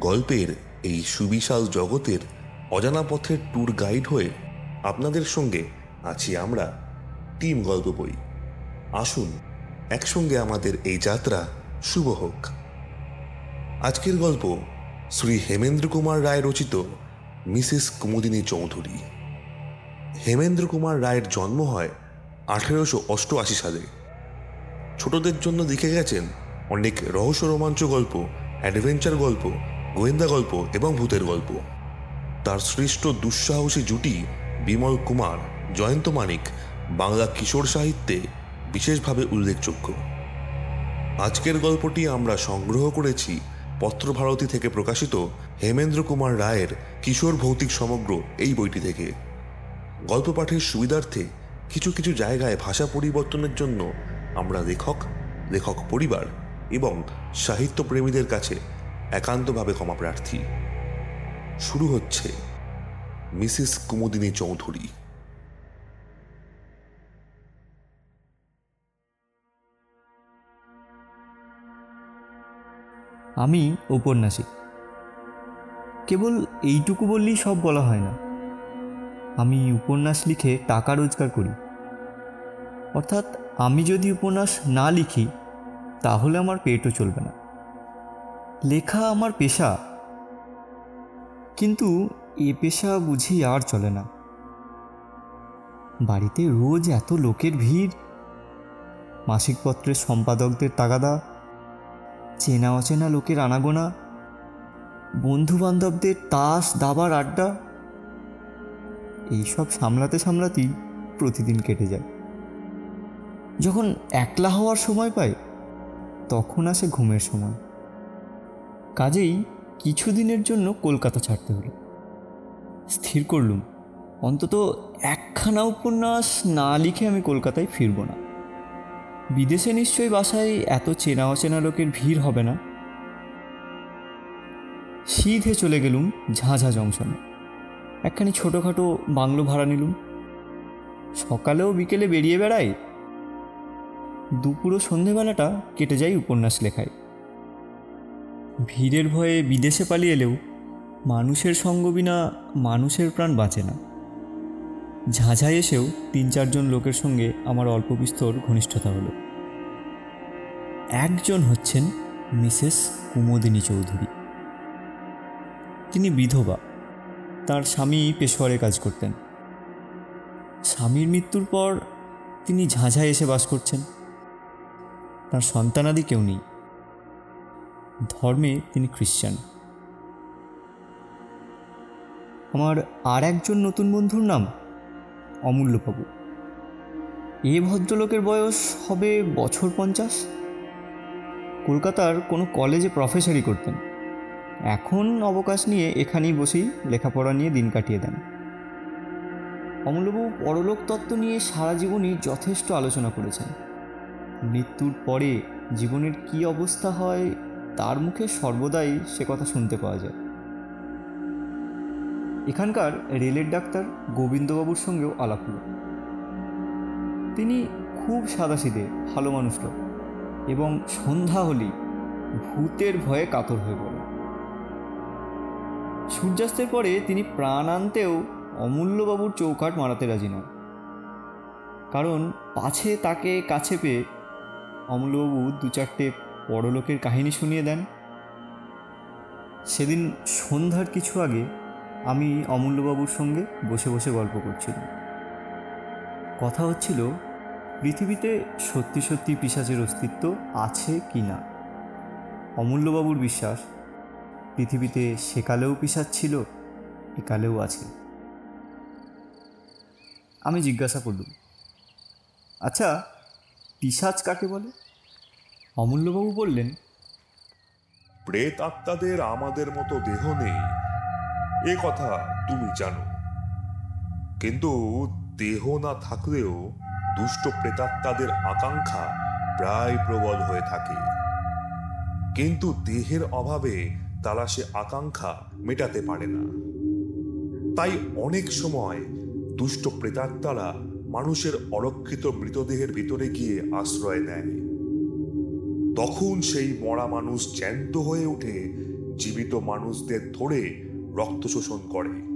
গল্পের এই সুবিশাল জগতের অজানা পথের ট্যুর গাইড হয়ে আপনাদের সঙ্গে আছি আমরা। টিম গল্প বই। আসুন, একসঙ্গে আমাদের এই যাত্রা শুভ হোক। আজকের গল্প শ্রী হেমেন্দ্র কুমার রায় রচিত মিসেস কুমুদিনী চৌধুরী। হেমেন্দ্র কুমার রায়ের জন্ম হয় আঠেরোশো অষ্টআশি সালে। ছোটদের জন্য লিখে গেছেন অনেক রহস্য রোমাঞ্চ গল্প, অ্যাডভেঞ্চার গল্প গোয়েন্দা গল্প এবং ভূতের গল্প। তার সৃষ্ট দুঃসাহসী জুটি বিমল কুমার, জয়ন্ত মানিক, বাংলা কিশোর সাহিত্যে বিশেষভাবে উল্লেখযোগ্য। আজকের গল্পটি আমরা সংগ্রহ করেছি পত্রভারতী থেকে প্রকাশিত হেমেন্দ্র কুমার রায়ের কিশোর ভৌতিক সমগ্র এই বইটি থেকে। গল্প পাঠের সুবিধার্থে কিছু কিছু জায়গায় ভাষা পরিবর্তনের জন্য আমরা লেখক লেখক পরিবার এবং সাহিত্যপ্রেমীদের কাছে একান্তভাবে ক্ষমা প্রার্থী। শুরু হচ্ছে মিসেস কুমুদিনী চৌধুরী। আমি ঔপন্যাসিক। কেবল এইটুকু বললেই সব বলা হয় না। আমি উপন্যাস লিখে টাকা রোজগার করি। অর্থাৎ আমি যদি উপন্যাস না লিখি, তাহলে আমার পেটও চলবে না। লেখা আমার পেশা। কিন্তু এ পেশা বুঝি আর চলে না। বাড়িতে রোজ এত লোকের ভিড়। মাসিকপত্রের সম্পাদকদের তাগাদা। চেনা অচেনা লোকের আনাগোনা। বন্ধু বান্ধবদের তাস দাবার আড্ডা। এইসব সামলাতে সামলাতেই প্রতিদিন কেটে যায়। যখন একলা হওয়ার সময় পাই, তখন আসে ঘুমের সময়। কাজেই কিছুদিনের জন্য কলকাতা ছাড়তে হলো। স্থির করলুম, অন্তত একখানা উপন্যাস না লিখে আমি কলকাতায় ফিরব না। বিদেশে নিশ্চয়ই বাসায় এত চেনা অচেনা লোকের ভিড় হবে না। সিধে চলে গেলুম ঝাঁঝা জংশনে। একখানি ছোটোখাটো বাংলো ভাড়া নিলুম। সকালেও বিকেলে বেরিয়ে বেড়াই দুপুরো সন্ধেবেলাটা কেটে যায় উপন্যাস লেখায়। ভিড়ের ভয়ে বিদেশে পালিয়ে এলেও মানুষের সঙ্গ বিনা মানুষের প্রাণ বাঁচে না। ঝাঁঝায় এসেও তিন চারজন লোকের সঙ্গে আমার অল্প বিস্তর ঘনিষ্ঠতা হলো। একজন হচ্ছেন মিসেস কুমোদিনী চৌধুরী। তিনি বিধবা। তার স্বামী পেশোয়ারে কাজ করতেন। স্বামীর মৃত্যুর পর তিনি ঝাঁঝায় এসে বাস করছেন। তার সন্তানাদি কেউ নেই। ধর্মে তিনি খ্রিশ্চান। আমার আর একজন নতুন বন্ধুর নাম অমূল্যবাবু। এ ভদ্রলোকের বয়স হবে বছর পঞ্চাশ। কলকাতার কোনো কলেজে প্রফেসরই করতেন। এখন অবকাশ নিয়ে এখানেই বসেই লেখাপড়া নিয়ে দিন কাটিয়ে দেন। অমূল্যবাবু পরলোক তত্ত্ব নিয়ে সারা জীবনই যথেষ্ট আলোচনা করেছেন। মৃত্যুর পরে জীবনের কি অবস্থা হয় তার মুখে সর্বদাই সে কথা শুনতে পাওয়া যায়। এখানকার রেলের ডাক্তার গোবিন্দবাবুর সঙ্গেও আলাপ হলো। তিনি খুব সাদাসিদে ভালো মানুষ লোক এবং সন্ধ্যা হলেই ভূতের ভয়ে কাতর হয়ে পড়ে সূর্যাস্তের পরে তিনি প্রাণ আনতেও অমূল্যবাবুর চৌকাট মারাতে রাজি নন। কারণ পাছে তাকে কাছে পেয়ে অমূল্যবাবু দু চারটে পরলোকের কাহিনী শুনিয়ে দেন। সেদিন সন্ধ্যার কিছু আগে আমি অমূল্যবাবুর সঙ্গে বসে বসে গল্প করছিলাম। কথা হচ্ছিল, পৃথিবীতে সত্যি সত্যি পিসাচের অস্তিত্ব আছে কি না? অমূল্যবাবুর বিশ্বাস, পৃথিবীতে সেকালেও পিসাচ ছিল, একালেও আছে। আমি জিজ্ঞাসা করলুম আচ্ছা পিসাচ কাকে বলে? অমূল্যবাবু বললেন প্রেত আত্মাদের আমাদের মতো দেহ নেই। এ কথা তুমি জানো। কিন্তু দেহ না থাকলেও দুষ্ট প্রেতাত্মাদের আকাঙ্ক্ষা প্রায় প্রবল হয়ে থাকে। কিন্তু দেহের অভাবে তারা সে আকাঙ্ক্ষা মেটাতে পারে না। তাই অনেক সময় দুষ্ট প্রেতাত্মারা মানুষের অরক্ষিত মৃতদেহের ভিতরে গিয়ে আশ্রয় নেয়। তখন সেই মরা মানুষ জ্যান্ত হয়ে ওঠে, জীবিত মানুষদের ধরে রক্ত শোষণ করে।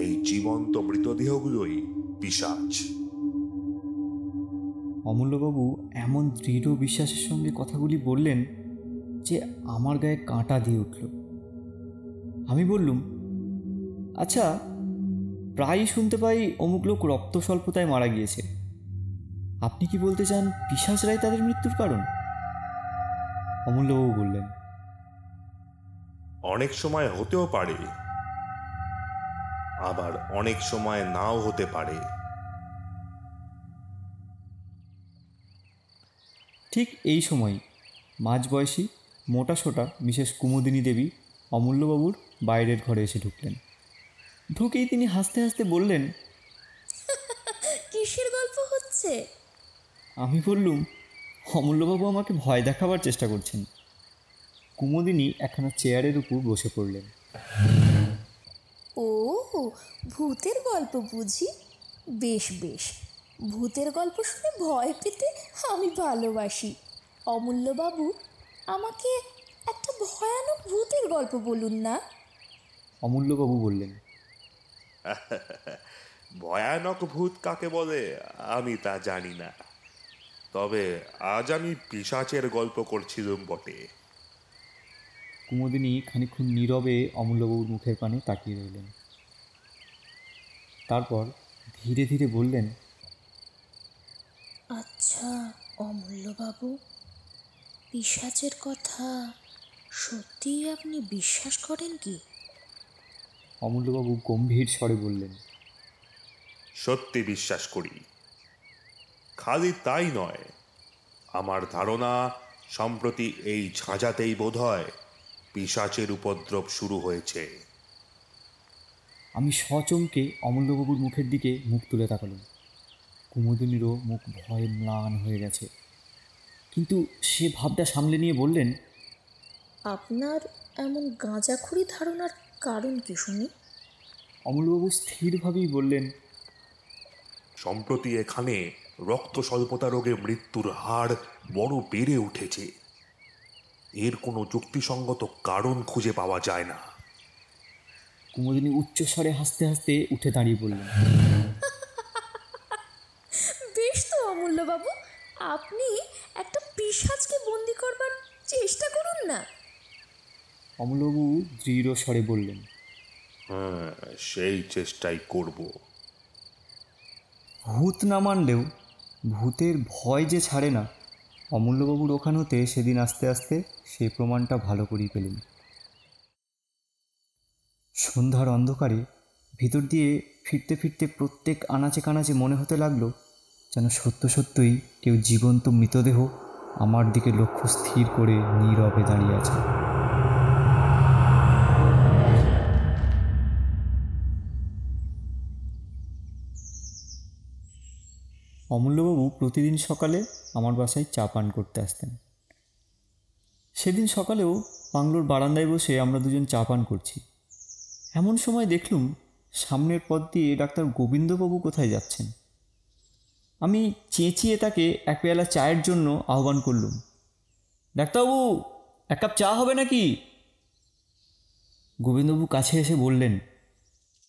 এই জীবন্ত মৃতদেহগুলোই পিসাচ অমূল্যবাবু, এমন দৃঢ় বিশ্বাসের সঙ্গে কথাগুলি বললেন যে আমার গায়ে কাঁটা দিয়ে উঠল। আমি বললুম আচ্ছা প্রায়ই শুনতে পাই অমুক লোক রক্ত স্বল্পতায় মারা গিয়েছে। আপনি কি বলতে চান পিসাচরাই তাদের মৃত্যুর কারণ? অমূল্যবাবু বললেন। অনেক সময় হতেও পারে। আবার অনেক সময় নাও হতে পারে। ঠিক এই সময় মাঝবয়সী মোটা সোটা মিসেস কুমুদিনী দেবী অমূল্যবাবুর বাইরের ঘরে এসে ঢুকলেন। ঢুকেই তিনি হাসতে হাসতে বললেন কিসের গল্প হচ্ছে? আমি বললুম অমূল্যবাবু আমাকে ভয় দেখাবার চেষ্টা করছেন। কুমুদিনী একখানা চেয়ারের উপর বসে পড়লেন। ও ভূতের গল্প বুঝি? বেশ বেশ। ভূতের গল্প শুনে ভয় পেতে আমি ভালোবাসি। অমূল্যবাবু আমাকে একটা ভয়ানক ভূতের গল্প বলুন না। অমূল্যবাবু বললেন ভয়ানক ভূত কাকে বলে? আমি তা জানি না। তবে আজ আমি পিসাচের গল্প করছিলাম বটে কুমুদিনী খানিক্ষণ নীরবে অমূল্যবাবুর মুখের পানে তাকিয়ে রইলেন। তারপর ধীরে ধীরে বললেন আচ্ছা অমূল্যবাবু পিসাচের কথা সত্যিই আপনি বিশ্বাস করেন কি? অমূল্যবাবু গম্ভীর স্বরে বললেন সত্যি বিশ্বাস করি। খালি তাই নয়। আমার ধারণা সম্প্রতি এই ঝাঁঝাতেই বোধ হয় পিসাচের উপদ্রব শুরু হয়েছে। আমি সচমকে অমূল্যবাবুর মুখের দিকে মুখ তুলে তাকালাম। কুমুদিনীরও মুখ ভয়ে ম্লান হয়ে গেছে। কিন্তু সে ভাবটা সামলে নিয়ে বললেন আপনার এমন গাঁজাখুরি ধারণার কারণ কি শুনি? অমূল্যবাবু স্থিরভাবেই বললেন সম্প্রতি এখানে রক্ত স্বল্পতা রোগে মৃত্যুর হার বড় বেড়ে উঠেছে। এর কোনো যুক্তিসঙ্গত কারণ খুঁজে পাওয়া যায় না। কুমুদিনী উচ্চস্বরে হাসতে হাসতে উঠে দাঁড়িয়ে বললেন বেশ তো অমূল্যবাবু আপনি একটা পিসাজকে বন্দি করবার চেষ্টা করুন না। অমূল্যবাবু দৃঢ় স্বরে বললেন হ্যাঁ সেই চেষ্টাই করব। ভূত না মানলেও ভূতের ভয় যে ছাড়ে না। অমূল্যবাবুর ওখান হতে সেদিন আস্তে আস্তে সেই প্রমাণটা ভালো করেই পেলেন। সন্ধ্যার অন্ধকারে ভিতর দিয়ে ফিরতে ফিরতে প্রত্যেক আনাচে কানাচে মনে হতে লাগল, যেন সত্য সত্যই কেউ জীবন্ত মৃতদেহ আমার দিকে লক্ষ্য স্থির করে নীরবে দাঁড়িয়ে আছে। অমূল্যবাবু প্রতিদিন সকালে আমার বাসায় চা পান করতে আসতেন। সেদিন সকালেও বাংলোর বারান্দায় বসে আমরা দুজন চা পান করছি। এমন সময় দেখলুম সামনের পথ দিয়ে ডাক্তার গোবিন্দবাবু কোথায় যাচ্ছেন। আমি চেঁচিয়ে তাকে এক পেয়ালা চায়ের জন্য আহ্বান করলুম, ডাক্তারবাবু, এক কাপ চা হবে নাকি? গোবিন্দবাবু কাছে এসে বললেন,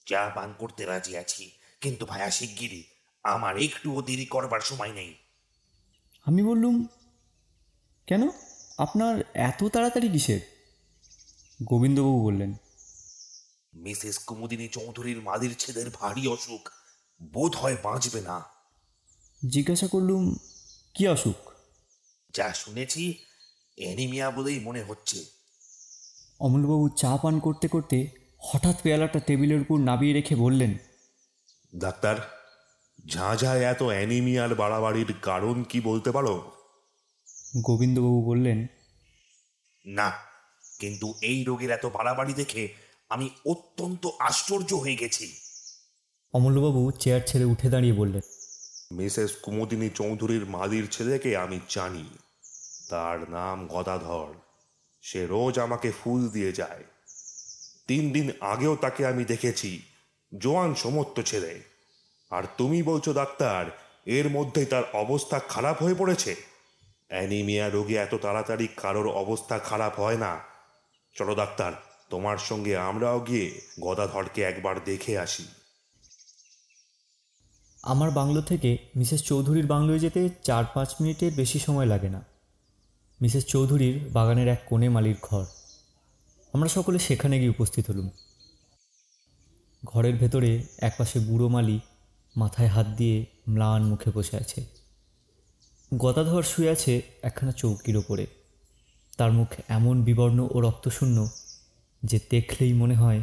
চা পান করতে রাজি আছি, কিন্তু ভায়া শিগগিরই। আমার একটুও দেরি করবার সময় নেই। আমি বললুম কেন? আপনার এত তাড়াতাড়ি কিসের? গোবিন্দবাবু বললেন। মিসেস কুমুদিনী চৌধুরীর মাদির ছেদের ভারী অসুখ বোধ হয় বাঁচবে না। জিজ্ঞাসা করলুম কি অসুখ? যা শুনেছি অ্যানিমিয়া বলেই মনে হচ্ছে। অমলবাবু চা পান করতে করতে হঠাৎ পেয়ালাটা টেবিলের উপর নাবিয়ে রেখে বললেন ডাক্তার ঝাঁঝায় এত অ্যানিমিয়ার বাড়াবাড়ির কারণ কি বলতে পারো? গোবিন্দবাবু বললেন না কিন্তু এই রোগের এত বাড়াবাড়ি দেখে আমি অত্যন্ত আশ্চর্য হয়ে গেছি। অমূল্যবাবু চেয়ার ছেড়ে উঠে দাঁড়িয়ে বললেন মিসেস কুমুদিনী চৌধুরীর মাদির ছেলেকে আমি জানি। তার নাম গদাধর। সে রোজ আমাকে ফুল দিয়ে যায়। তিন দিন আগেও তাকে আমি দেখেছি জোয়ান সমর্থ ছেলে। আর তুমি বলছো, ডাক্তার, এর মধ্যেই তার অবস্থা খারাপ হয়ে পড়েছে? অ্যানিমিয়া রোগে এত তাড়াতাড়ি কারোর অবস্থা খারাপ হয় না। চলো, ডাক্তার, তোমার সঙ্গে আমরাও গিয়ে গদাধরকে একবার দেখে আসি। আমার বাংলো থেকে মিসেস চৌধুরীর বাংলোয় যেতে চার পাঁচ মিনিটের বেশি সময় লাগে না। মিসেস চৌধুরীর বাগানের এক কোণে মালির ঘর। আমরা সকলে সেখানে গিয়ে উপস্থিত হলুম। ঘরের ভেতরে একপাশে বুড়ো মালি মাথায় হাত দিয়ে ম্লান মুখে বসে আছে। গদাধর শুয়ে আছে একখানা চৌকির ওপরে। তার মুখ এমন বিবর্ণ ও রক্তশূন্য যে দেখলেই মনে হয়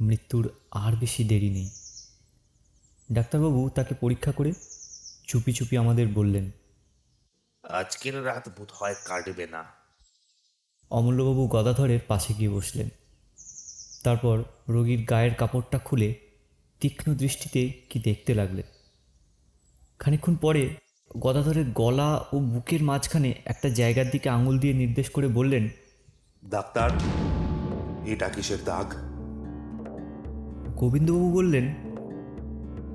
মৃত্যুর আর বেশি দেরি নেই। ডাক্তারবাবু তাকে পরীক্ষা করে চুপি চুপি আমাদের বললেন আজকের রাত বোধ হয় কাটবে না। অমূল্যবাবু গদাধরের পাশে গিয়ে বসলেন। তারপর রোগীর গায়ের কাপড়টা খুলে তীক্ষ্ণ দৃষ্টিতে কি দেখতে লাগলেন খানিকক্ষণ পরে গদাধরের গলা ও বুকের মাঝখানে একটা জায়গার দিকে আঙুল দিয়ে নির্দেশ করে বললেন ডাক্তার এটা কিসের দাগ? গোবিন্দবাবু বললেন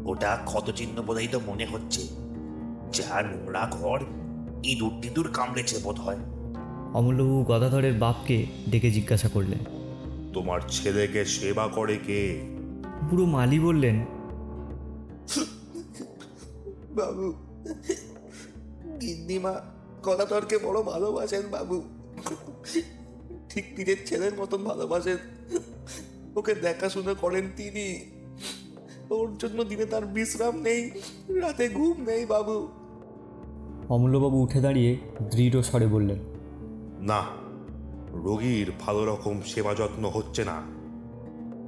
ওটা ক্ষতচিহ্ন বোধহয় তো মনে হচ্ছে। যা নোংরা ঘর ইঁদুর টিঁদুর কামড়েছে বোধ হয় অমূল্যবাবু গদাধরের বাপকে ডেকে জিজ্ঞাসা করলেন তোমার ছেলেকে সেবা করে কে? বুড়ো মালি বললেন বাবু গিন্নিমা গদাধরকে বড় ভালোবাসেন বাবু। ঠিক নিজের ছেলের মতন ভালোবাসেন। ওকে দেখাশোনা করেন তিনি। ওর জন্য দিনে তার বিশ্রাম নেই রাতে ঘুম নেই বাবু। অমূল্যবাবু উঠে দাঁড়িয়ে দৃঢ় স্বরে বললেন না রোগীর ভালো রকম সেবা যত্ন হচ্ছে না।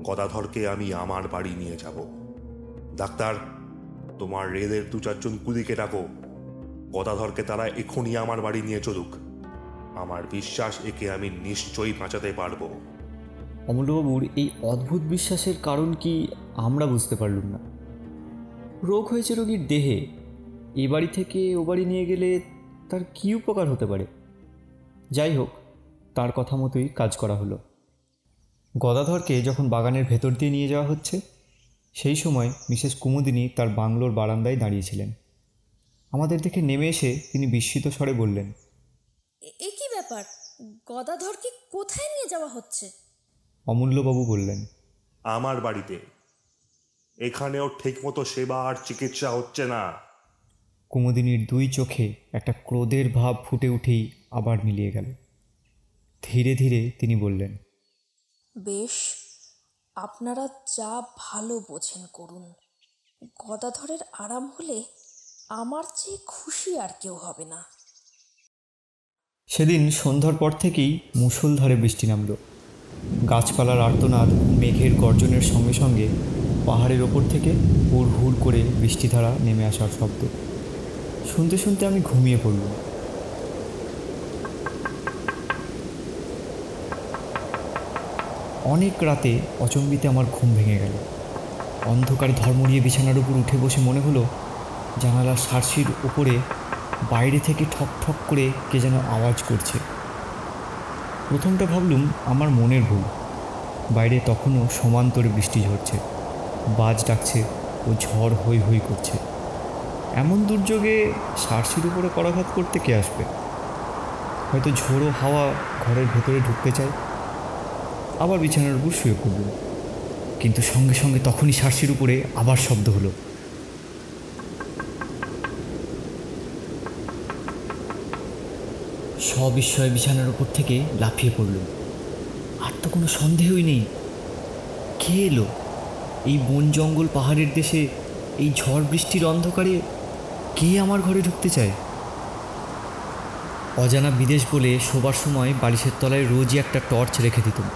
গদাধরকে আমি আমার বাড়ি নিয়ে যাব। ডাক্তার, তোমার রেলের দু চারজন কুলিকে ডাকো। গদাধরকে তারা এখনই আমার বাড়ি নিয়ে চলুক। আমার বিশ্বাস, একে আমি নিশ্চয়ই বাঁচাতে পারব। অমূল্যবাবুর এই অদ্ভুত বিশ্বাসের কারণ কি আমরা বুঝতে পারলুম না। রোগ হয়েছে রোগীর দেহে। এ বাড়ি থেকে ও বাড়ি নিয়ে গেলে তার কী উপকার হতে পারে? যাই হোক, তার কথা মতোই কাজ করা হলো। গদাধরকে যখন বাগানের ভেতর দিয়ে নিয়ে যাওয়া হচ্ছে সেই সময় মিসেস কুমুদিনী তার বাংলোর বারান্দায় দাঁড়িয়েছিলেন। আমাদের দেখে নেমে এসে তিনি বিস্মিত স্বরে বললেন এ- কি ব্যাপার? গদাধরকে কোথায় নিয়ে যাওয়া হচ্ছে? অমূল্যবাবু বললেন আমার বাড়িতে। এখানেও ঠিকমতো সেবা আর চিকিৎসা হচ্ছে না। কুমুদিনীর দুই চোখে একটা ক্রোধের ভাব ফুটে উঠেই আবার মিলিয়ে গেল। ধীরে ধীরে তিনি বললেন বেশ, আপনারা যা ভালো বোঝেন করুন। গদাধরের আরাম হলে আমার চেয়ে খুশি আর কেউ হবে না। সেদিন সন্ধ্যার পর থেকেই মুষলধারে বৃষ্টি নামল। গাছপালার আর্তনাদ, মেঘের গর্জনের সঙ্গে সঙ্গে পাহাড়ের ওপর থেকে হুড় হুড় করে বৃষ্টিধারা নেমে আসার শব্দ। শুনতে শুনতে আমি ঘুমিয়ে পড়লাম। অনেক রাতে অচম্বিতে আমার ঘুম ভেঙে গেল। অন্ধকারে ধর্মড়িয়ে বিছানার উপর উঠে বসে মনে হলো জানালার সার্সির উপরে বাইরে থেকে ঠক ঠক করে কে যেন আওয়াজ করছে। প্রথমটা ভাবলুম আমার মনের ভুল। বাইরে তখনও সমান্তরে বৃষ্টি ঝরছে। বাজ ডাকছে ও ঝড় হই হই করছে। এমন দুর্যোগে সার্সির উপরে করাঘাত করতে কে আসবে? হয়তো ঝোড়ো হাওয়া ঘরের ভেতরে ঢুকতে চায়। আবার বিছানার উপর শুয়ে পড়ল। কিন্তু সঙ্গে সঙ্গে তখনই সার্সির উপরে আবার শব্দ হলো। সবিস্ময়ে বিছানার উপর থেকে লাফিয়ে পড়ল। আর তো কোনো সন্দেহই নেই। কে এলো? এই বন জঙ্গল পাহাড়ের দেশে এই ঝড় বৃষ্টির অন্ধকারে কে আমার ঘরে ঢুকতে চায়? অজানা বিদেশ বলে শোবার সময় বালিশের তলায় রোজই একটা টর্চ রেখে দিতাম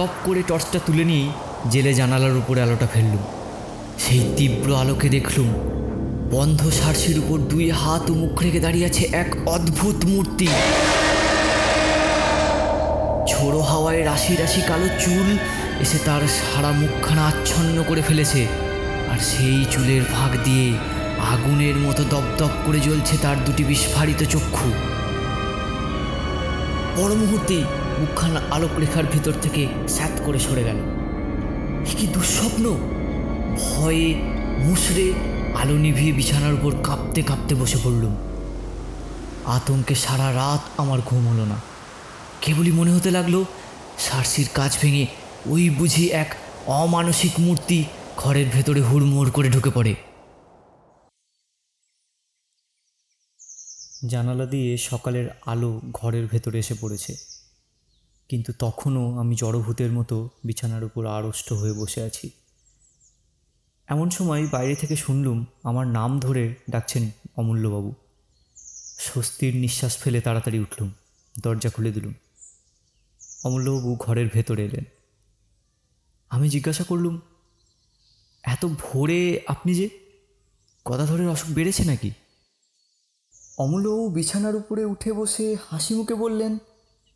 টপ করে টর্চটা তুলে নিয়েই জেলে জানালার উপরে আলোটা ফেললুম। সেই তীব্র আলোকে দেখলুম, বন্ধ সার্সির উপর দুই হাত ও মুখ রেখে দাঁড়িয়ে আছে এক অদ্ভুত মূর্তি। ঝোড়ো হাওয়ায় রাশি রাশি কালো চুল এসে তার সারা মুখখানা আচ্ছন্ন করে ফেলেছে, আর সেই চুলের ফাঁক দিয়ে আগুনের মতো দপদপ করে জ্বলছে তার দুটি বিস্ফারিত চক্ষু। পর মুহূর্তেই মুখখানা আলোক রেখার ভেতর থেকে স্যাত করে সরে গেল। কি দুঃস্বপ্ন? ভয়ে মুসড়ে আলো নিভিয়ে বিছানার উপর কাঁপতে কাঁপতে বসে পড়লুম। আতঙ্কে সারা রাত আমার ঘুম হলো না। কেবলই মনে হতে লাগল, সার্সির কাজ ভেঙে ওই বুঝি এক অমানসিক মূর্তি ঘরের ভেতরে হুড়মুড় করে ঢুকে পড়ে। জানালা দিয়ে সকালের আলো ঘরের ভেতরে এসে পড়েছে। কিন্তু তখনও আমি জড়ভূতের মতো বিছানার উপর আড়ষ্ট হয়ে বসে আছি। এমন সময় বাইরে থেকে শুনলুম আমার নাম ধরে ডাকছেন অমূল্যবাবু। স্বস্তির নিঃশ্বাস ফেলে তাড়াতাড়ি উঠলুম, দরজা খুলে দিলুম। অমূল্যবাবু ঘরের ভেতরে এলেন। আমি জিজ্ঞাসা করলুম, এত ভোরে আপনি যে? কথা গদাধরের অসুখ বেড়েছে নাকি? অমূল্যবাবু বিছানার উপরে উঠে বসে হাসি মুখে বললেন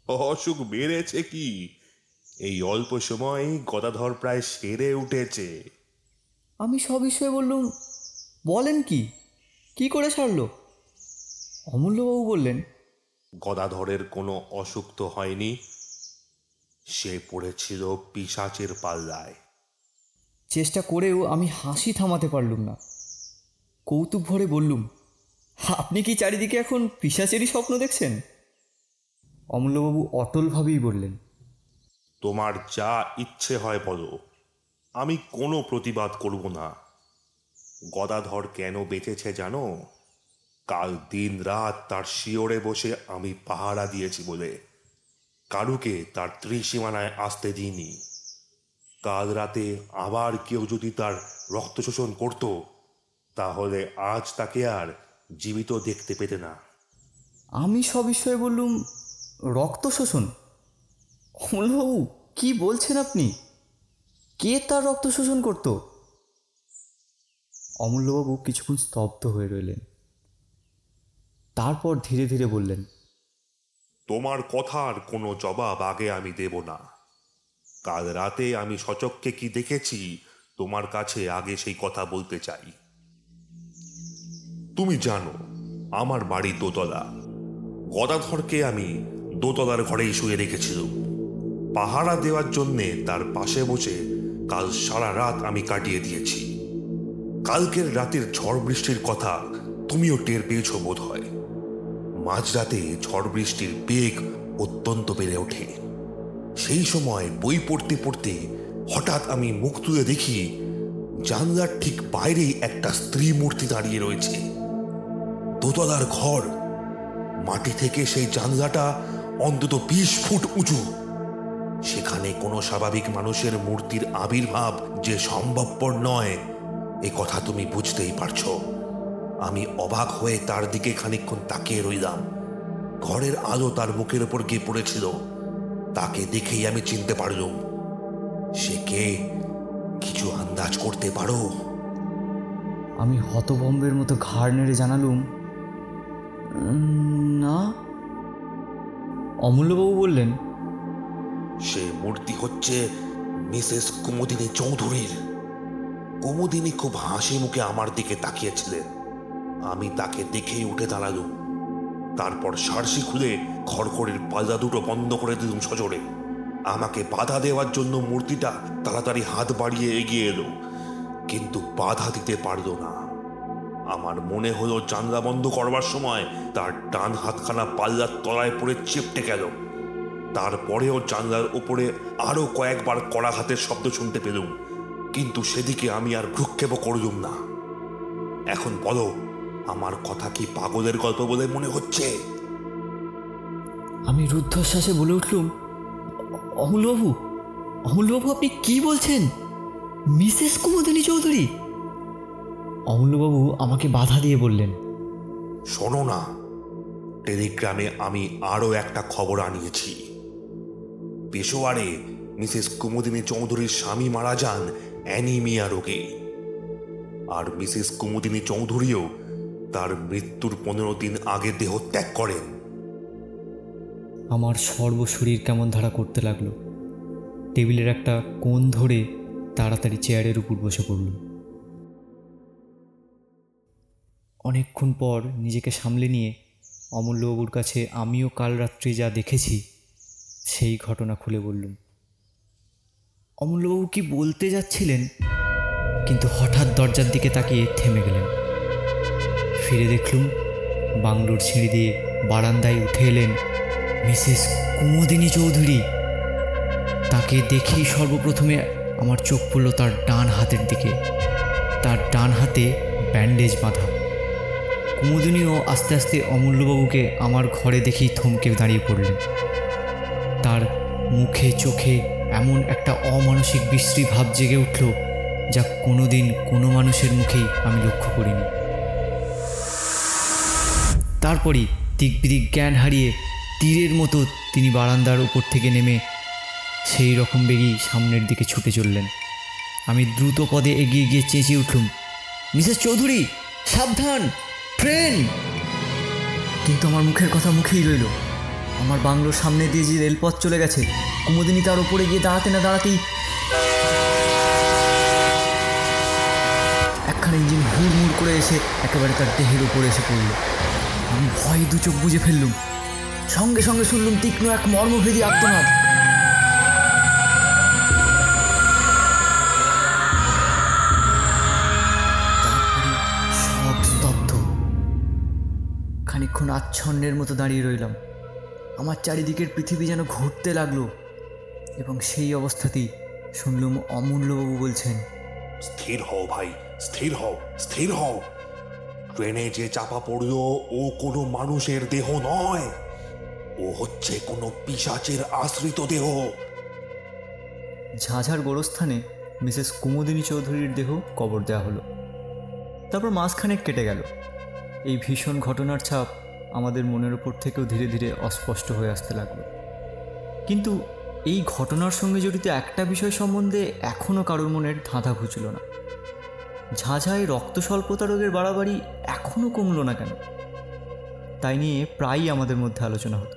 অসুখ বেড়েছে কি? এই অল্প সময় গদাধর প্রায় সেরে উঠেছে। আমি সবিষয়ে বললুম বলেন কি? কি করে সারলো? অমূল্যবাবু বললেন গদাধরের কোনো অসুখ তো হয়নি। সে পড়েছিল পিসাচের পাল্লায়। চেষ্টা করেও আমি হাসি থামাতে পারলুম না। কৌতুক ভরে বললুম আপনি কি চারিদিকে এখন পিসাচেরই স্বপ্ন দেখছেন? অমূল্যবাবু অটলভাবেই বললেন তোমার যা ইচ্ছে হয় বলো। আমি কোনো প্রতিবাদ করব না। গদাধর কেন বেঁচেছে জানো? কাল দিন রাত তার শিওরে বসে আমি পাহারা দিয়েছি বলে। কারুকে তার ত্রিসীমানায় আসতে দিইনি। কাল রাতে আবার কেউ যদি তার রক্ত শোষণ করত তাহলে আজ তাকে আর জীবিত দেখতে পেতে না। আমি সবিষয়ে বললুম রক্ত শোষণ অমূল্যবাবু কি বলছেন আপনি? কে তার রক্ত শোষণ করত? অমূল্যবাবু কিছুক্ষণ স্তব্ধ হয়ে রইলেন। তারপর ধীরে ধীরে বললেন, তোমার কথার কোনো জবাব আগে আমি দেব না। কাল রাতে আমি সচককে কি দেখেছি, তোমার কাছে আগে সেই কথা বলতে চাই। তুমি জানো, আমার বাড়ি দোতলা। গদাধরকে আমি দোতলার ঘরেই শুয়ে রেখেছিল। পাহারা দেওয়ার জন্যে তার পাশে বসে কাল সারা রাত আমি কাটিয়ে দিয়েছি। কালকের রাতের ঝড় বৃষ্টির কথা তুমিও টের পেয়েছ বোধ হয় মাঝরাতে ঝড় বৃষ্টির বেগ অত্যন্ত বেড়ে ওঠে। সেই সময় বই পড়তে পড়তে হঠাৎ আমি মুখ তুলে দেখি জানলার ঠিক বাইরেই একটা স্ত্রী মূর্তি দাঁড়িয়ে রয়েছে। দোতলার ঘর, মাটি থেকে সেই জানলাটা অন্তত বিশ ফুট উঁচু। সেখানে কোনো স্বাভাবিক মানুষের মূর্তির আবির্ভাব যে সম্ভবপর নয় এ কথা তুমি বুঝতেই পারছ। আমি অবাক হয়ে তার দিকে খানিকক্ষণ তাকিয়ে রইলাম। ঘরের আলো তার মুখের ওপর গিয়ে পড়েছিল। তাকে দেখেই আমি চিনতে পারলুম। সে কে? কিছু আন্দাজ করতে পারো? আমি হতভম্বের মতো ঘাড় নেড়ে জানালুম "উম, না। অমূল্যবাবু বললেন, সে মূর্তি হচ্ছে মিসেস কুমুদিনী চৌধুরীর। কুমুদিনী খুব হাসি মুখে আমার দিকে তাকিয়েছিলেন। আমি তাকে দেখেই উঠে দাঁড়ালুম। তারপর সারসি খুলে খড়খড়ির পাল্লা দুটো বন্ধ করে দিলুম সজোরে। আমাকে বাধা দেওয়ার জন্য মূর্তিটা তাড়াতাড়ি হাত বাড়িয়ে এগিয়ে এলো, কিন্তু বাধা দিতে পারল না। আমার মনে হলো জানলা বন্ধ করবার সময় তার ডান হাতখানা পাল্লার তলায় পড়ে চেপটে গেল। তারপরেও জানলার উপরে আরও কয়েকবার কড়া হাতের শব্দ শুনতে পেলুম, কিন্তু সেদিকে আমি আর ভ্রুক্ষেপও করলুম না। এখন বলো, আমার কথা কি পাগলের গল্প বলে মনে হচ্ছে? আমি রুদ্ধশ্বাসে বলে উঠলুম, অমূল্যবাবু অমূল্যবাবু আপনি কি বলছেন? মিসেস কুমুদিনী চৌধুরী অমূল্যবাবু আমাকে বাধা দিয়ে বললেন। শোনো না টেলিগ্রামে আমি আরও একটা খবর আনিয়েছি। পেশোয়ারে মিসেস কুমুদিনী চৌধুরীর স্বামী মারা যান অ্যানিমিয়া রোগে। আর মিসেস কুমুদিনী চৌধুরীও তার মৃত্যুর পনেরো দিন আগে দেহ ত্যাগ করেন। আমার সর্বশরীর কেমন ধারা করতে লাগল। টেবিলের একটা কোণ ধরে তাড়াতাড়ি চেয়ারের উপর বসে পড়ল। অনেকক্ষণ পর নিজেকে সামলে নিয়ে অমূল্যবাবুর কাছে আমিও কাল রাত্রি যা দেখেছি, সেই ঘটনা খুলে বললুম। অমূল্যবাবু কি বলতে যাচ্ছিলেন? কিন্তু হঠাৎ দরজার দিকে তাকিয়ে থেমে গেলেন। ফিরে দেখলুম বাংলোর সিঁড়ি দিয়ে বারান্দায় উঠে এলেন মিসেস কুমুদিনী চৌধুরী। তাকে দেখেই সর্বপ্রথমে আমার চোখ পড়ল তার ডান হাতের দিকে। তার ডান হাতে ব্যান্ডেজ বাঁধা। কুমুদিনীও আস্তে আস্তে অমূল্যবাবুকে আমার ঘরে দেখেই থমকে দাঁড়িয়ে পড়লেন। তার মুখে চোখে এমন একটা অমানসিক বিশ্রী ভাব জেগে উঠল যা কোনোদিন কোনো মানুষের মুখেই আমি লক্ষ্য করিনি। তারপরই দিকবিদিক জ্ঞান হারিয়ে তীরের মতো তিনি বারান্দার উপর থেকে নেমে সেই রকম বেগেই সামনের দিকে ছুটে চললেন। আমি দ্রুত পদে এগিয়ে গিয়ে চেঁচিয়ে উঠলুম, মিসেস চৌধুরী, সাবধান! ট্রেন কিন্তু আমার মুখের কথা মুখেই রইল। আমার বাংলোর সামনে দিয়ে যে রেলপথ চলে গেছে, কুমুদিনী তার উপরে গিয়ে দাঁড়াতে না দাঁড়াতেই একখানা ইঞ্জিন হুড়মুড় করে এসে একেবারে তার দেহের উপরে এসে পড়ল। আমি ভয়ে দু চোখ বুঝে ফেললুম। সঙ্গে সঙ্গে শুনলুম তীক্ষ্ণ এক মর্মভেদী আত্মনাদ। খানিকক্ষণ আচ্ছন্নের মতো দাঁড়িয়ে রইলাম। আমার চারিদিকের পৃথিবী যেন ঘুরতে লাগল এবং সেই অবস্থাতেই শুনলুম অমূল্যবাবু বলছেন স্থির হও ভাই স্থির হও স্থির হও। ট্রেনে যে চাপা পড়ল ও কোনো মানুষের দেহ নয়। ও হচ্ছে কোনো পিশাচের আশ্রিত দেহ। ঝাঝার গোরস্থানে মিসেস কুমুদিনী চৌধুরীর দেহ কবর দেওয়া হলো। তারপর মাঝখানে কেটে গেল। এই ভীষণ ঘটনার ছাপ আমাদের মনের উপর থেকেও ধীরে ধীরে অস্পষ্ট হয়ে আসতে লাগল। কিন্তু এই ঘটনার সঙ্গে জড়িত একটা বিষয় সম্বন্ধে এখনও কারোর মনের ধাঁধা ঘুচল না। ঝাঝায় রক্ত স্বল্পতা রোগের বাড়াবাড়ি এখনও কমল না কেন? তাই নিয়ে প্রায়ই আমাদের মধ্যে আলোচনা হতো।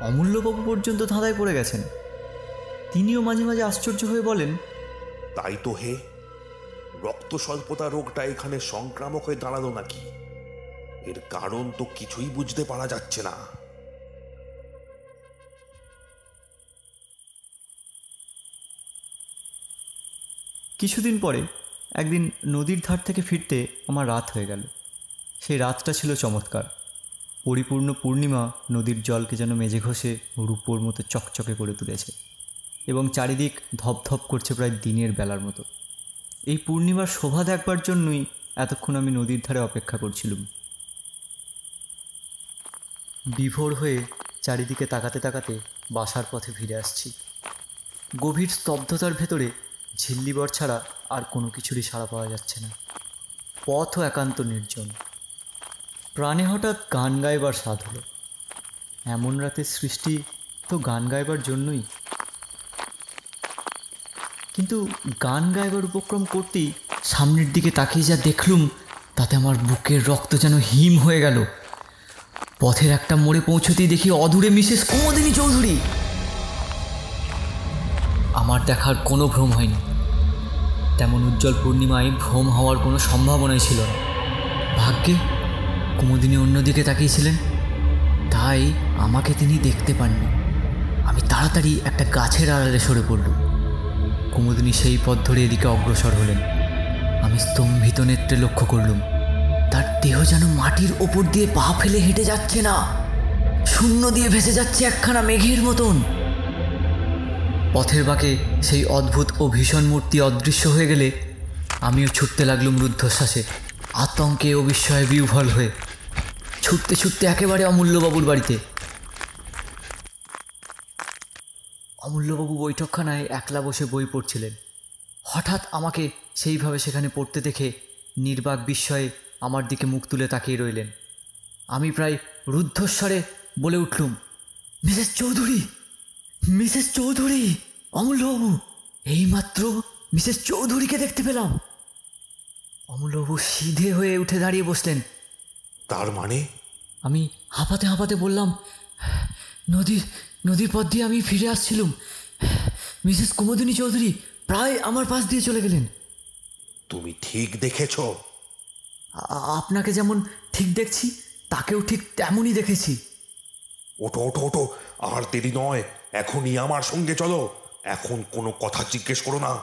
অমূল্যবাবু পর্যন্ত ধাঁধায় পড়ে গেছেন। তিনিও মাঝে মাঝে আশ্চর্য হয়ে বলেন, তাই তো হে রক্ত স্বল্পতা রোগটা এখানে সংক্রামক হয়ে দাঁড়াল নাকি? এর কারণ তো কিছুই বুঝতে পারা যাচ্ছে না। কিছুদিন পরে একদিন নদীর ধার থেকে ফিরতে আমার রাত হয়ে গেল। সেই রাতটা ছিল চমৎকার। পরিপূর্ণ পূর্ণিমা নদীর জলকে যেন মেঝে ঘষে রূপোর মতো চকচকে করে তুলেছে এবং চারিদিক ধপধপ করছে প্রায় দিনের বেলার মতো। এই পূর্ণিমার শোভা দেখবার জন্যই এতক্ষণ আমি নদীর ধারে অপেক্ষা করছিলাম। বিভোর হয়ে চারিদিকে তাকাতে তাকাতে বাসার পথে ফিরে আসছি। গভীর স্তব্ধতার ভেতরে ঝিল্লিবর ছাড়া আর কোনো কিছুরই সাড়া পাওয়া যাচ্ছে না। পথও একান্ত নির্জন। প্রাণে হঠাৎ গান গাইবার স্বাদ হলো। এমন রাতে সৃষ্টি তো গান গাইবার জন্যই। কিন্তু গান গাইবার উপক্রম করতেই সামনের দিকে তাকিয়ে যা দেখলুম, তাতে আমার বুকের রক্ত যেন হিম হয়ে গেল। পথের একটা মোড়ে পৌঁছতেই দেখি অদূরে মিসেস কুমদিনী চৌধুরী। আমার দেখার কোনো ভ্রম হয়নি। তেমন উজ্জ্বল পূর্ণিমায় ভ্রম হওয়ার কোনো সম্ভাবনাই ছিল না। ভাগ্যে কুমুদিনী অন্যদিকে তাকিয়েছিলেন। তাই আমাকে তিনি দেখতে পাননি। আমি তাড়াতাড়ি একটা গাছের আড়ালে সরে পড়লুম। কুমুদিনী সেই পথ ধরে এদিকে অগ্রসর হলেন। আমি স্তম্ভিত নেত্রে লক্ষ্য করলুম। তার দেহ যেন মাটির ওপর দিয়ে পা ফেলে হেঁটে যাচ্ছে না। শূন্য দিয়ে ভেসে যাচ্ছে একখানা মেঘের মতন। পথের বাঁকে সেই অদ্ভুত ও ভীষণ মূর্তি অদৃশ্য হয়ে গেলে আমিও ছুটতে লাগলুম রুদ্ধশ্বাসে, আতঙ্কে ও বিস্ময়ে বিহ্বল হয়ে। ছুটতে ছুটতে একেবারে অমূল্যবাবুর বাড়িতে। অমূল্যবাবু বৈঠকখানায় একলা বসে বই পড়ছিলেন। হঠাৎ আমাকে সেইভাবে সেখানে পড়তে দেখে নির্বাক বিস্ময়ে আমার দিকে মুখ তুলে তাকিয়ে রইলেন। আমি প্রায় রুদ্ধস্বরে বলে উঠলুম মিসেস চৌধুরী মিসেস চৌধুরী অমূল্যবাবু এইমাত্র মিসেস চৌধুরীকে দেখতে পেলাম। অমূল্যবাবু সিধে হয়ে উঠে দাঁড়িয়ে বসলেন। তার মানে? আমি হাঁপাতে হাঁপাতে বললাম নদীর নদীর পথ দিয়ে আমি ফিরে আসছিলুম। মিসেস কুমদিনী চৌধুরী প্রায় আমার পাশ দিয়ে চলে গেলেন। তুমি ঠিক দেখেছ আপনাকে যেমন ঠিক দেখছি তাকেও ঠিক তেমনই দেখেছি। ওটো ওটো ওটো আর দেরি নয় এখনই আমার সঙ্গে চলো। এখন কোনো কথা জিজ্ঞেস করো না।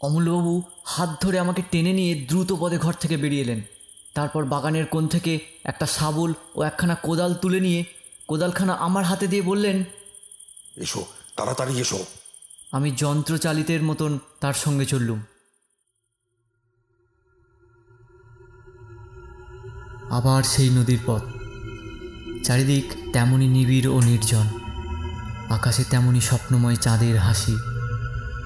অমূল্যবাবু হাত ধরে আমাকে টেনে নিয়ে দ্রুত পদে ঘর থেকে বেরিয়ে এলেন। তারপর বাগানের কোণ থেকে একটা শাবল ও একখানা কোদাল তুলে নিয়ে কোদালখানা আমার হাতে দিয়ে বললেন এসো তাড়াতাড়ি এসো। আমি যন্ত্রচালিতের মতন তার সঙ্গে চললুম। আবার সেই নদীর পথ। চারিদিক তেমনই নিবিড় ও নির্জন। আকাশে তেমনই স্বপ্নময় চাঁদের হাসি।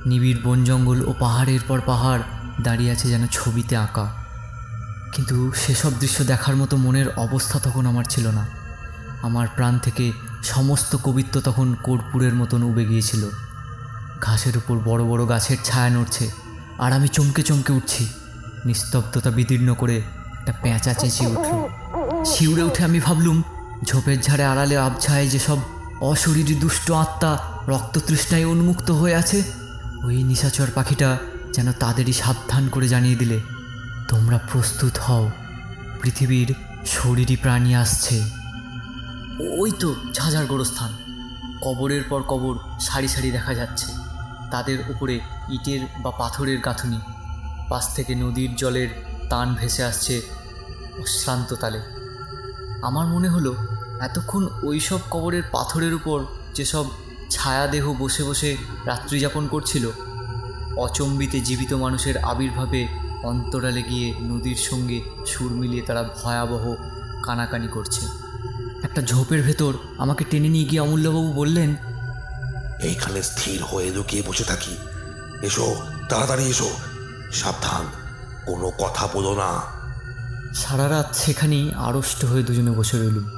নিবিড় বন জঙ্গল ও পাহাড়ের পর পাহাড় দাঁড়িয়ে আছে যেন ছবিতে আঁকা। কিন্তু সেসব দৃশ্য দেখার মতো মনের অবস্থা তখন আমার ছিল না। আমার প্রাণ থেকে সমস্ত কবিত্ব তখন কর্পূরের মতন উবে গিয়েছিল। ঘাসের উপর বড় বড় গাছের ছায়া নড়ছে, আর আমি চমকে চমকে উঠছি, নিস্তব্ধতা বিদীর্ণ করে একটা পেঁচা চেঁচিয়ে উঠল শিউরে উঠে আমি ভাবলুম, ঝোপের ঝাড়ে আড়ালে আবছায় যেসব অশরীরী দুষ্ট আত্মা রক্ত রক্ততৃষ্ণায় উন্মুক্ত হয়ে আছে, ওই নিশাচর পাখিটা যেন তাদেরই সাবধান করে জানিয়ে দিলে, তোমরা প্রস্তুত হও, পৃথিবীর শরীরী প্রাণী আসছে। ওই তো ঝাঁঝার গোরস্থান। কবরের পর কবর সারি সারি দেখা যাচ্ছে। তাদের উপরে ইটের বা পাথরের গাঁথুনি, পাশ থেকে নদীর জলের তান ভেসে আসছে অশ্রান্ত তালে। আমার মনে হলো, এতক্ষণ ওই সব কবরের পাথরের উপর যেসব ছায়াদেহ বসে বসে রাত্রি যাপন করছিল, অচম্বিতে জীবিত মানুষের আবির্ভাবে অন্তরালে গিয়ে নদীর সঙ্গে সুর মিলিয়ে তারা ভয়াবহ কানাকানি করছে। একটা ঝোপের ভেতর আমাকে টেনে নিয়ে গিয়ে অমূল্যবাবু বললেন, এইখানে স্থির হয়ে লুকিয়ে বসে থাকি। এসো, তাড়াতাড়ি এসো। সাবধান। কোনো কথা বলো না। সারা রাত সেখানেই আড়ষ্ট হয়ে দুজনে বসে রইলুম।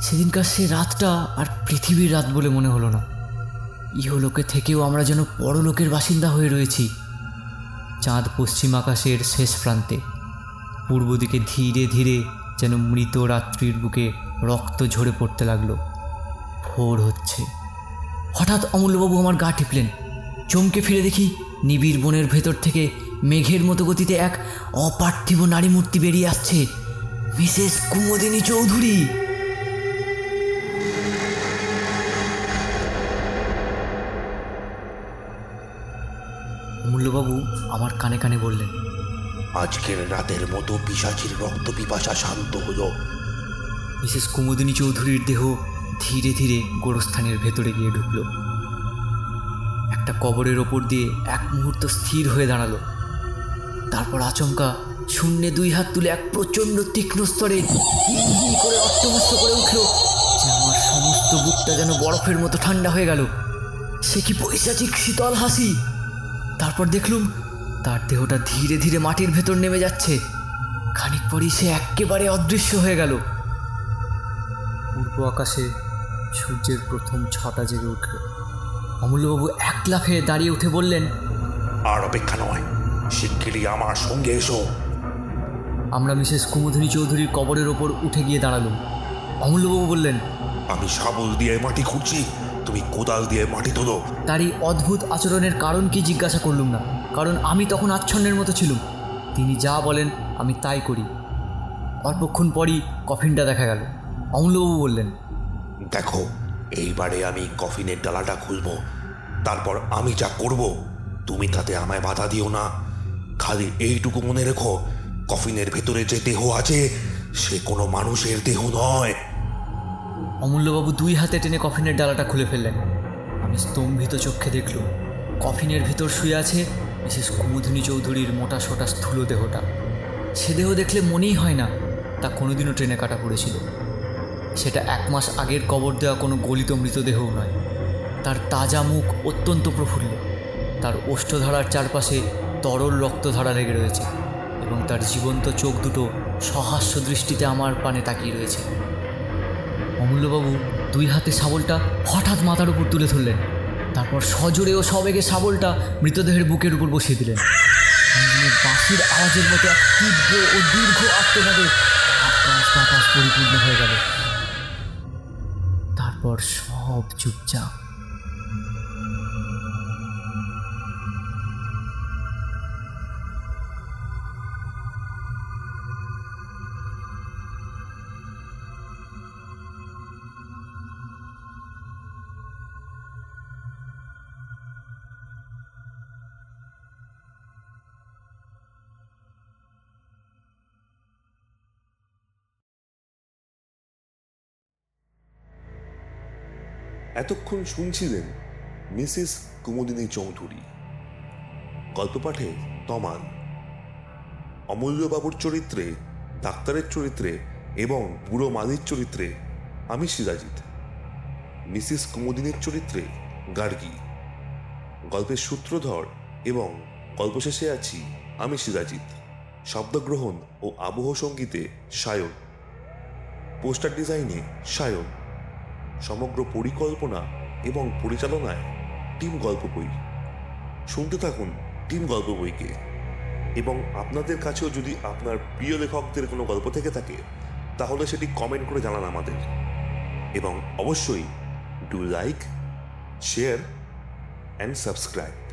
সেদিনকার সে রাতটা আর পৃথিবীর রাত বলে মনে হলো না। ইহলোকে থেকেও আমরা যেন পরলোকের বাসিন্দা হয়ে রয়েছি। চাঁদ পশ্চিম আকাশের শেষ প্রান্তে। পূর্ব দিকে ধীরে ধীরে যেন মৃত রাত্রির বুকে রক্ত ঝরে পড়তে লাগল। ভোর হচ্ছে। হঠাৎ অমূল্যবাবু আমার গা টিপলেন। চমকে ফিরে দেখি নিবিড় বনের ভেতর থেকে মেঘের মতো গতিতে এক অপার্থিব নারী মূর্তি বেরিয়ে আসছে। মিসেস কুমোদিনী চৌধুরী! অমূল্যবাবু আমার কানে কানে বললেন আজকের রাতের মতো পিসাচির রক্ত পিপাসা শান্ত হলো। মিসেস কুমুদিনী চৌধুরীর দেহ ধীরে ধীরে গোরস্থানের ভেতরে গিয়ে ঢুকল। একটা কবরের ওপর দিয়ে এক মুহূর্ত স্থির হয়ে দাঁড়াল। তারপর আচমকা শূন্যে দুই হাত তুলে এক প্রচণ্ড তীক্ষ্ণ স্তরে করে অট্টমস্ত করে উঠল যে আমার সমস্ত বুকটা যেন বরফের মতো ঠান্ডা হয়ে গেল। সে কি পৈশাচিক শীতল হাসি? তারপর দেখলুম তার দেহটা ধীরে ধীরে মাটির ভেতর নেমে যাচ্ছে। খানিক পরই সে একেবারে অদৃশ্য হয়ে গেল। পূর্ব আকাশে সূর্যের প্রথম ছটা জেগে উঠল। অমূল্যবাবু এক লাফে দাঁড়িয়ে উঠে বললেন আর অপেক্ষা নয়। শিগগিরই আমার সঙ্গে এসো। আমরা মিসেস কুমুদিনী চৌধুরীর কবরের ওপর উঠে গিয়ে দাঁড়ালুম। অমূল্যবাবু বললেন আমি শাবল দিয়ে মাটি খুঁড়ছি তুমি কোদাল দিয়ে মাটি তোলো। তার এই অদ্ভুত আচরণের কারণ কি জিজ্ঞাসা করলুম না কারণ আমি তখন আচ্ছন্নের মতো ছিলুম। তিনি যা বলেন আমি তাই করি। অল্পক্ষণ পরই কফিনটা দেখা গেল। অমূল্যবাবু বললেন দেখো এইবারে আমি কফিনের ডালাটা খুলবো তারপর আমি যা করব তুমি তাতে আমায় বাধা দিও না। খালি এইটুকু মনে রেখো, কফিনের ভেতরে যে দেহ আছে, সে কোনো মানুষের দেহ নয়। অমূল্যবাবু দুই হাতে টেনে কফিনের ডালাটা খুলে ফেললেন। আমি স্তম্ভিত চক্ষে দেখলুম, কফিনের ভিতর শুয়ে আছে মিসেস কুমুদিনী চৌধুরীর মোটা সোটা স্থূল দেহটা। সে দেহ দেখলে মনেই হয় না, তা কোনোদিনও ট্রেনে কাটা পড়েছিল। সেটা এক মাস আগের কবর দেওয়া কোনো গলিত মৃতদেহও নয়। তার তাজা মুখ অত্যন্ত প্রফুল্ল। তার ওষ্ঠধারার চারপাশে তরল রক্তধারা লেগে রয়েছে এবং তার জীবন্ত চোখ দুটো সহাস্য দৃষ্টিতে আমার পানে তাকিয়ে রয়েছে। অমূল্যবাবু দুই হাতে শাবলটা হঠাৎ মাথার উপর তুলে ধরলেন। তারপর সজোরে ও সবেগে শাবলটা মৃতদেহের বুকের উপর বসিয়ে দিলেন। বাঁশির আওয়াজের মতো এক তীব্র ও দীর্ঘ আত্মনাদে আকাশ বাতাস পরিপূর্ণ হয়ে গেল। তারপর সব চুপচাপ এতক্ষণ শুনছিলেন মিসেস কুমুদিনী চৌধুরী। গল্প পাঠে তমান। অমূল্যবাবুর চরিত্রে, ডাক্তারের চরিত্রে এবং বুড়ো মালির চরিত্রে আমি সিরাজিৎ। মিসেস কুমুদিনীর চরিত্রে গার্গী। গল্পের সূত্রধর এবং গল্প শেষে আছি আমি সিরাজিৎ। শব্দগ্রহণ ও আবহ সঙ্গীতে সায়ন। পোস্টার ডিজাইনে সায়ন। সমগ্র পরিকল্পনা এবং পরিচালনায় টিম গল্প বই। শুনতে থাকুন টিম গল্প বইকে। এবং আপনাদের কাছেও যদি আপনার প্রিয় লেখকদের কোনো গল্প থেকে থাকে, তাহলে সেটি কমেন্ট করে জানান আমাদের। এবং অবশ্যই do like share and subscribe